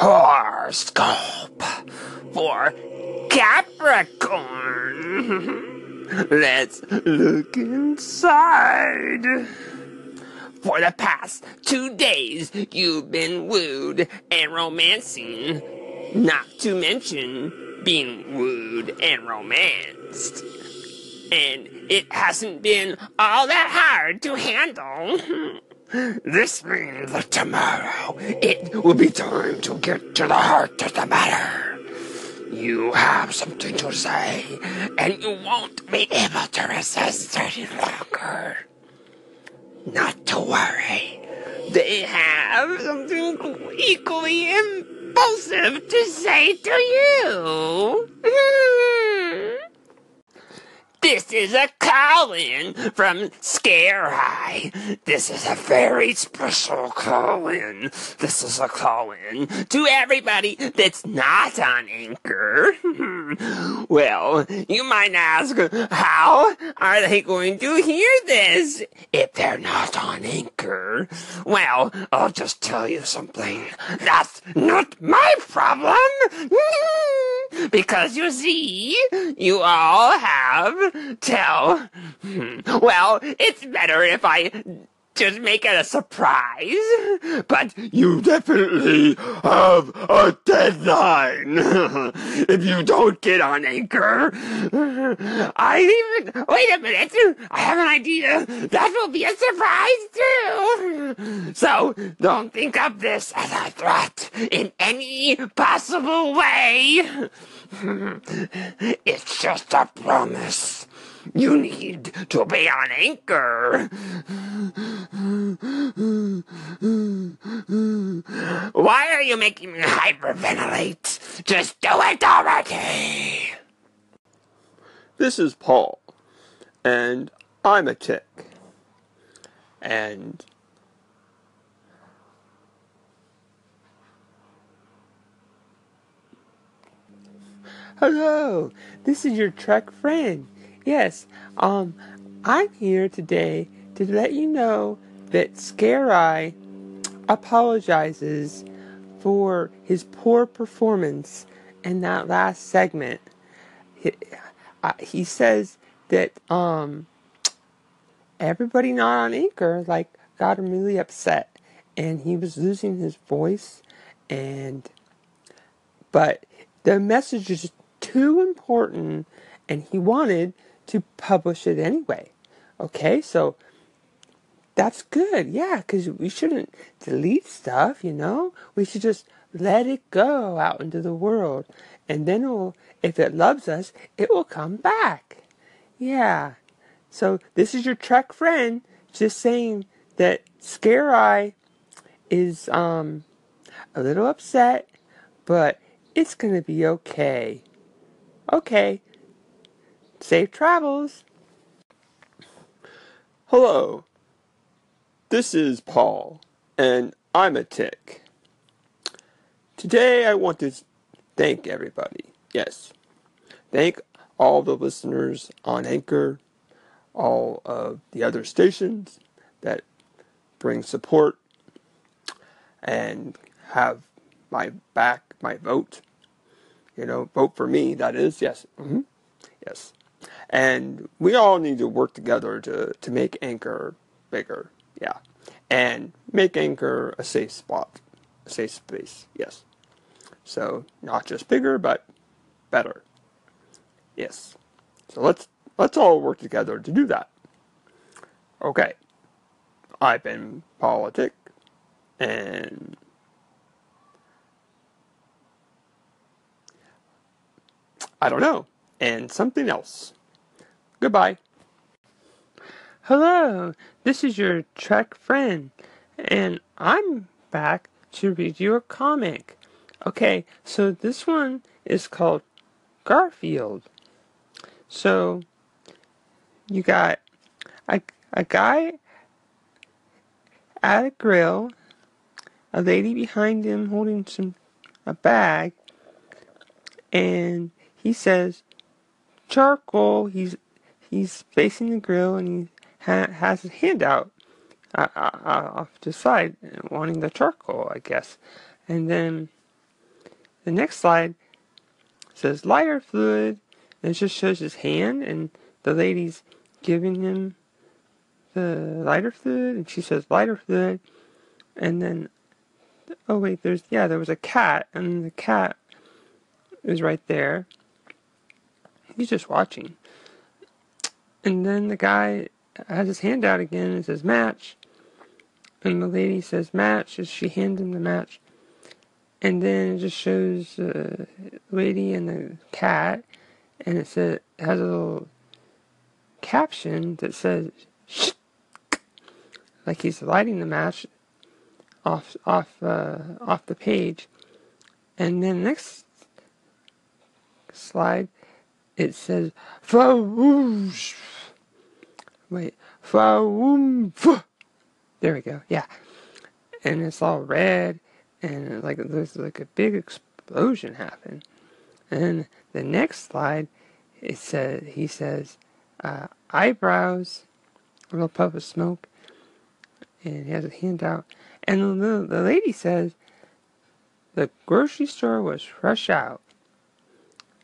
horoscope for Capricorn. Let's look inside. For the past two days, you've been wooed and romancing, not to mention being wooed and romanced. And it hasn't been all that hard to handle. This means that tomorrow it will be time to get to the heart of the matter. You have something to say, and you won't be able to resist any longer. Not to worry. They have something equally impulsive to say to you. This is a call-in from Scare Eye. This is a very special call-in. This is a call-in to everybody that's not on Anchor. well, you might ask, how are they going to hear this if they're not on Anchor? Well, I'll just tell you something. That's not my problem. because you see, you all have tell. Well, it's better if I just make it a surprise. But you definitely have a deadline. if you don't get on Anchor, I even. Wait a minute. I have an idea. That will be a surprise too. So don't think of this as a threat in any possible way. it's just a promise. You need to be on anchor. Why are you making me hyperventilate? Just do it already. This is Paul, and I'm a tick. And Hello, this is your truck friend. Yes, um, I'm here today to let you know that Scare Eye apologizes for his poor performance in that last segment. He, uh, he says that um, everybody not on Anchor like got him really upset, and he was losing his voice, and but the message is too important, and he wanted to publish it anyway. Okay, so that's good. Yeah, because we shouldn't delete stuff, you know? We should just let it go out into the world. And then will, if it loves us, it will come back. Yeah. So this is your Trek friend just saying that Scare Eye is um a little upset, but it's gonna be okay. Okay. Safe travels. Hello. This is Paul, and I'm a tick. Today I want to thank everybody. Yes. Thank all the listeners on Anchor, all of the other stations that bring support and have my back, my vote. You know, vote for me, that is, yes. Mm-hmm. Yes. And we all need to work together to, to make Anchor bigger. Yeah. And make Anchor a safe spot, a safe space. Yes. So not just bigger, but better. Yes. So let's let's all work together to do that. Okay. I've been politic and I don't know. And something else. Goodbye. Hello, this is your Trek friend, and I'm back to read you a comic. Okay, so this one is called Garfield. So, you got a, a guy at a grill, a lady behind him holding some a bag, and he says, charcoal. He's he's facing the grill and he ha- has his hand out uh, uh, off to the side, wanting the charcoal, I guess. And then the next slide says lighter fluid, and it just shows his hand, and the lady's giving him the lighter fluid, and she says lighter fluid, and then oh wait, there's yeah, there was a cat, and the cat is right there. He's just watching, and then the guy has his hand out again and says match, and the lady says match. As she hands him the match, and then it just shows the lady and the cat, and it says it has a little caption that says Shh! like he's lighting the match off off uh, off the page, and then next slide it says Fawoosh. Wait, Fawoom. There we go. Yeah, and it's all red, and like there's like a big explosion happen. And the next slide, it says he says uh, eyebrows, a little puff of smoke, and he has a hand out. And the, the lady says the grocery store was fresh out.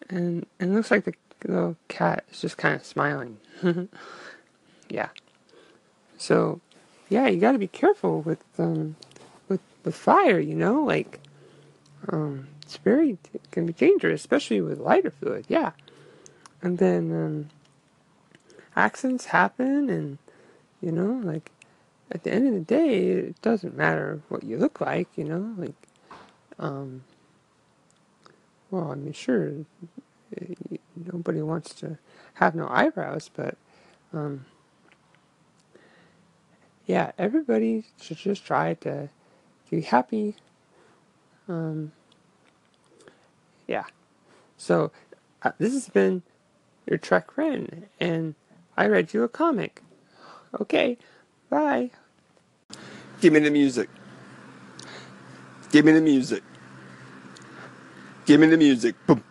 And, and it looks like the little cat is just kind of smiling. yeah. So, yeah, you got to be careful with um, with with fire. You know, like um, it's very it can be dangerous, especially with lighter fluid. Yeah. And then um, accidents happen, and you know, like at the end of the day, it doesn't matter what you look like, you know, like, um, well, I mean, sure, nobody wants to have no eyebrows, but, um, yeah, everybody should just try to be happy. Um, yeah. So, uh, this has been your Trek Ren, and I read you a comic. Okay. Bye. Give me the music. Give me the music. Give me the music. Boom.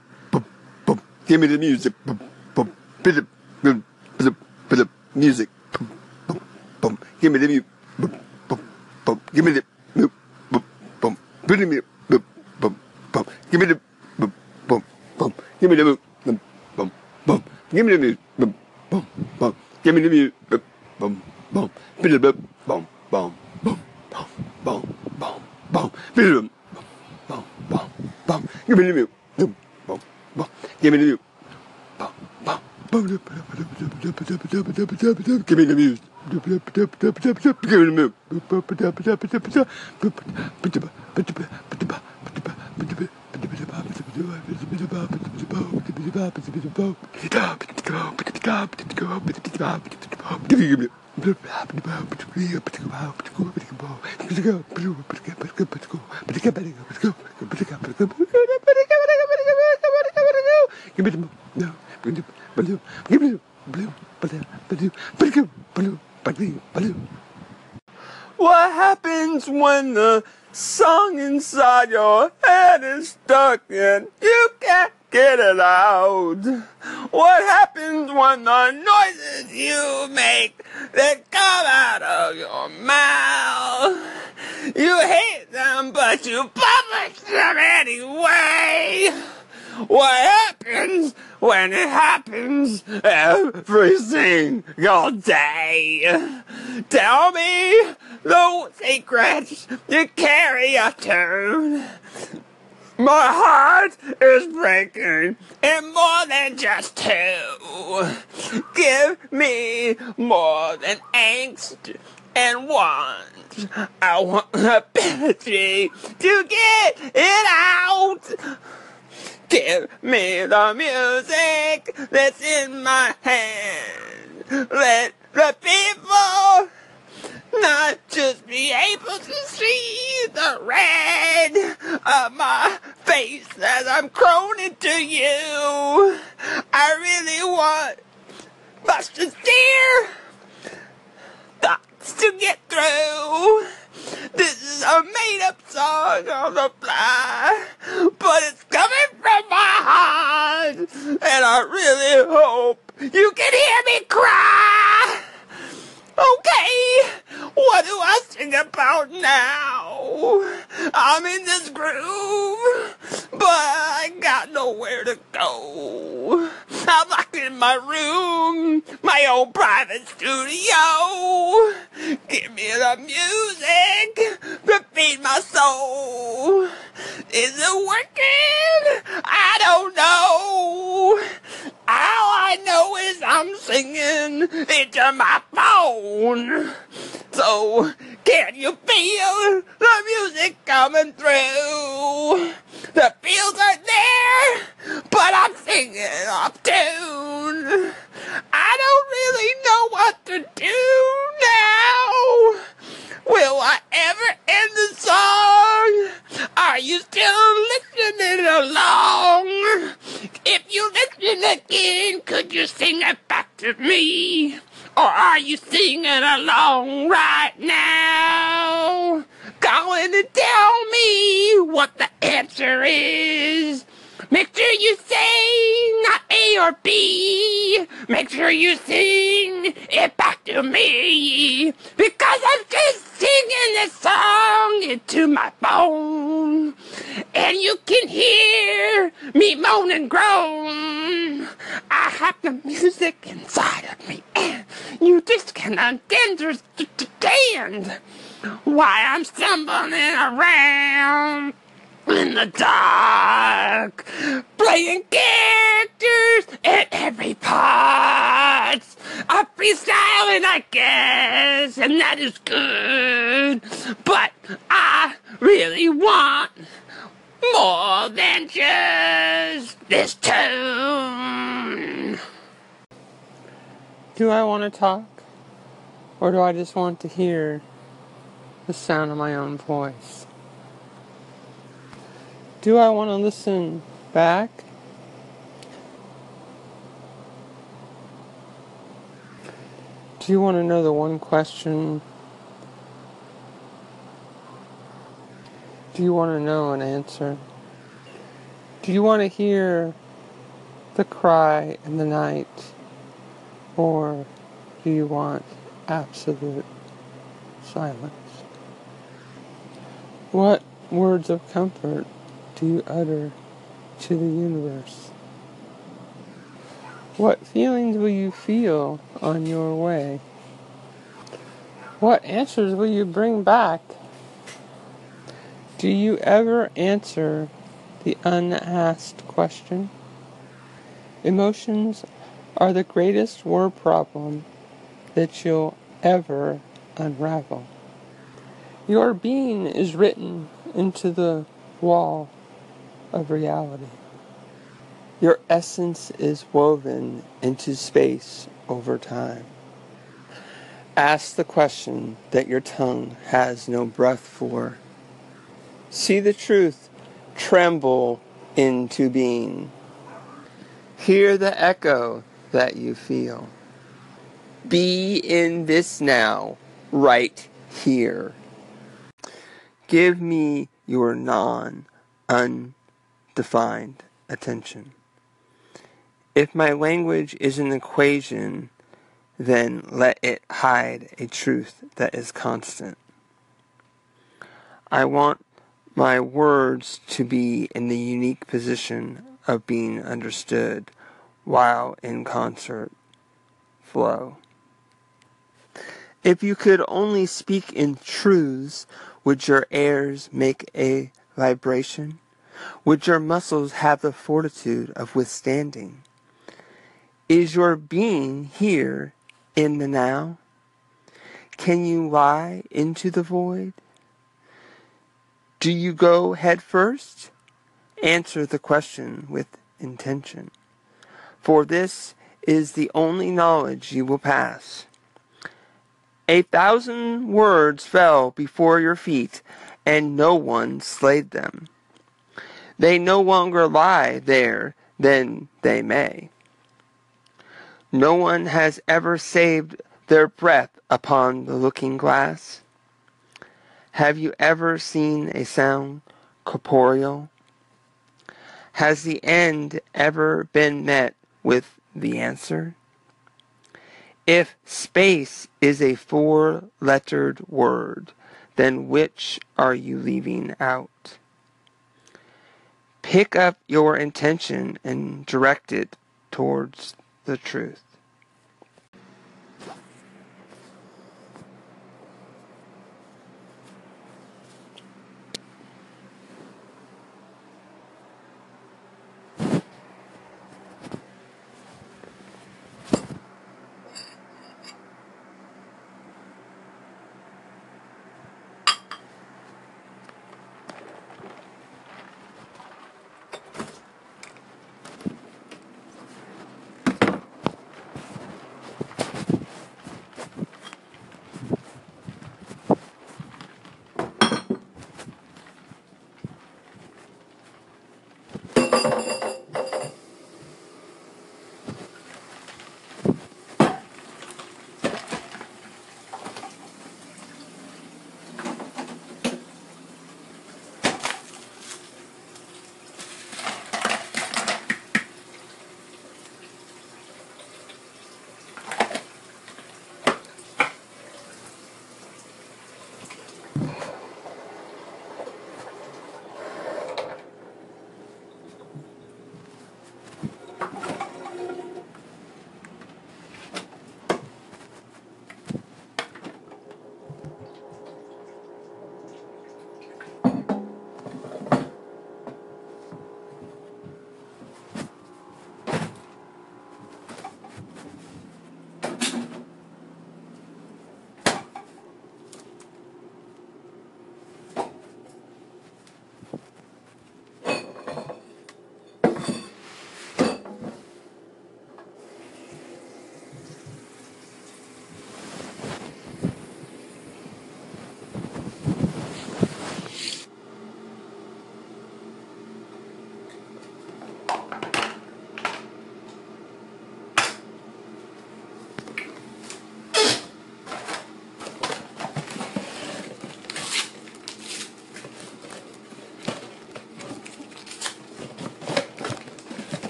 Give me the music. Bit of, bit of, bit of music. Give me the music. Give me the. Bit of. Give me the. Give me the. Give me the. Boom, boom, boom. Give me the music. Biddy boom, boom, boom, boom, boom, boom, boom, boom, biddy boom, boom, boom, boom, give me the bam. Yemin ediyorum. Bam bam. Yemin ediyorum. What happens when the song inside your head is stuck and you can't get it out? What happens when the noises you make that come out of your mouth? You hate them, but you publish them anyway. What happens when it happens every single day? Tell me the secrets you carry a tune. My heart is breaking in more than just two. Give me more than angst and want. I want the ability to get it out. Give me the music that's in my hand. Let the people not just be able to see the red of my face as I'm croning to you. I really want Buster dear thoughts to get through. This is a made up song on the fly, but it's coming from my heart, and I really hope you can hear me cry. Okay, what do I sing about now? I'm in this groove, but I got nowhere to go in my room, my own private studio. Give me the music to feed my soul. Is it working? I don't know. All I know is I'm singing into my phone. So, can you feel the music coming through? The feels are there, but I'm singing off tune. I don't really know what to do now. Will I ever end the song? Are you still listening along? If you listen again, could you sing it back to me? Or are you singing along right now? Calling to tell me what the answer is. Make sure you say not A or B. Make sure you sing it back to me. Because I'm just singing this song into my phone. And you can hear me moan and groan. I have the music inside of me. And you just can't understand why I'm stumbling around in the dark, playing characters at every part. I freestyle freestyling, I guess, and that is good. But I really want more than just this tune. Do I want to talk? Or do I just want to hear the sound of my own voice? Do I want to listen back? Do you want to know the one question? Do you want to know an answer? Do you want to hear the cry in the night? Or do you want absolute silence? What words of comfort do you utter to the universe? What feelings will you feel on your way? What answers will you bring back? Do you ever answer the unasked question? Emotions are the greatest word problem that you'll ever unravel. Your being is written into the wall of reality. Your essence is woven into space over time. Ask the question that your tongue has no breath for. See the truth tremble into being. Hear the echo that you feel. Be in this now, right here. Give me your non undefined attention. If my language is an equation, then let it hide a truth that is constant. I want my words to be in the unique position of being understood while in concert flow. If you could only speak in truths, would your airs make a vibration? Would your muscles have the fortitude of withstanding? Is your being here in the now? Can you lie into the void? Do you go head first? Answer the question with intention. For this is the only knowledge you will pass. A thousand words fell before your feet, and no one slayed them. They no longer lie there than they may. No one has ever saved their breath upon the looking glass. Have you ever seen a sound corporeal? Has the end ever been met with the answer? If space is a four lettered word, then which are you leaving out? Pick up your intention and direct it towards the truth.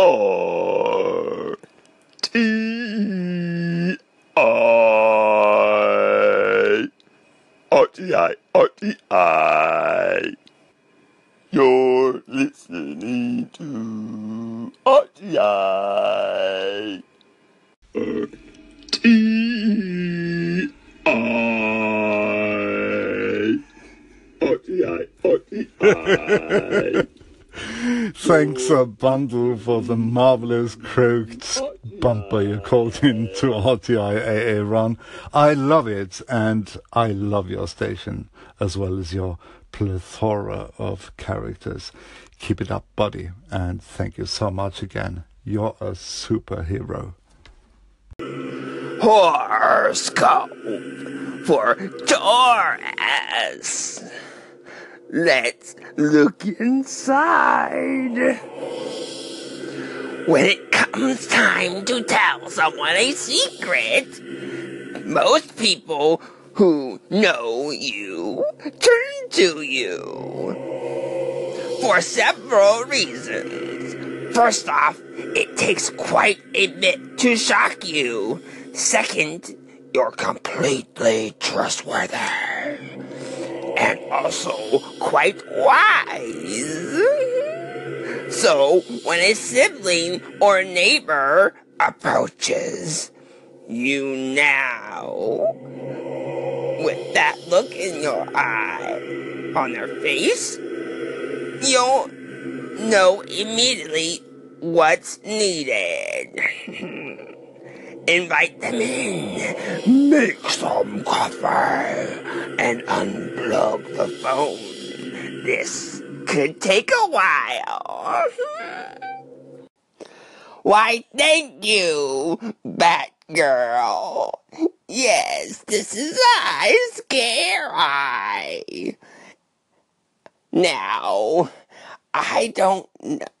R T I R T I R T I. You're listening to RTI. T I RTI RTI. Thanks a bundle for the marvelous croaked oh, bumper you called into RTI run. I love it and I love your station as well as your plethora of characters. Keep it up, buddy, and thank you so much again. You're a superhero. Horoscope for Taurus. Let's look inside. When it comes time to tell someone a secret, most people who know you turn to you for several reasons. First off, it takes quite a bit to shock you. Second, you're completely trustworthy and also quite wise. So, when a sibling or neighbor approaches you now, with that look in your eye on their face, you'll know immediately what's needed. Invite them in, make some coffee, and unplug the phone. This could take a while. Why, thank you, Batgirl. Yes, this is I, Scare Eye. Now, I don't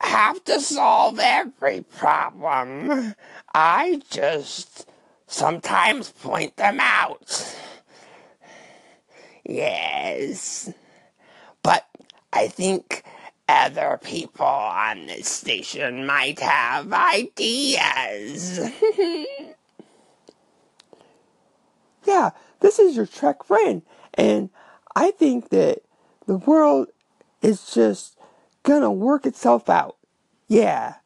have to solve every problem. I just sometimes point them out. Yes. But I think other people on this station might have ideas. yeah, this is your Trek friend, and I think that the world is just gonna work itself out. Yeah,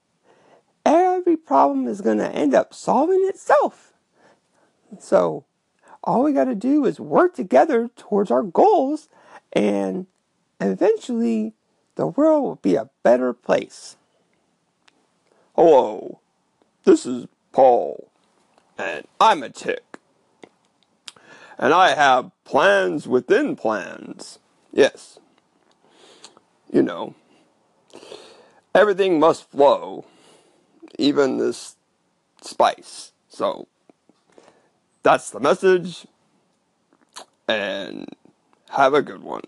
every problem is gonna end up solving itself. So, all we gotta do is work together towards our goals, and eventually the world will be a better place. Hello, this is Paul, and I'm a tick. And I have plans within plans. Yes. You know, everything must flow, even this spice. So, that's the message, and have a good one.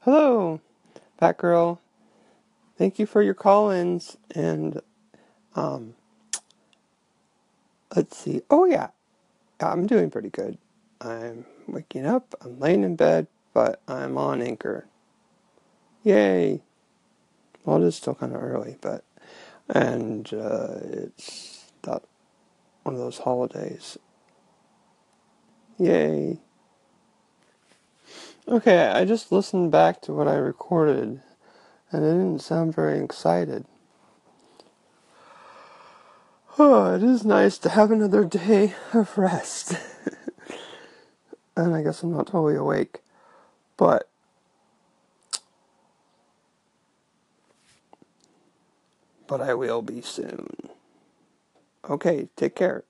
Hello, Batgirl. Thank you for your call-ins and um let's see. Oh yeah. I'm doing pretty good. I'm waking up, I'm laying in bed, but I'm on anchor. Yay. Well, it is still kind of early, but and uh, it's that one of those holidays. Yay. Okay, I just listened back to what I recorded, and it didn't sound very excited. Oh, it is nice to have another day of rest. and I guess I'm not totally awake, but but I will be soon. Okay, take care.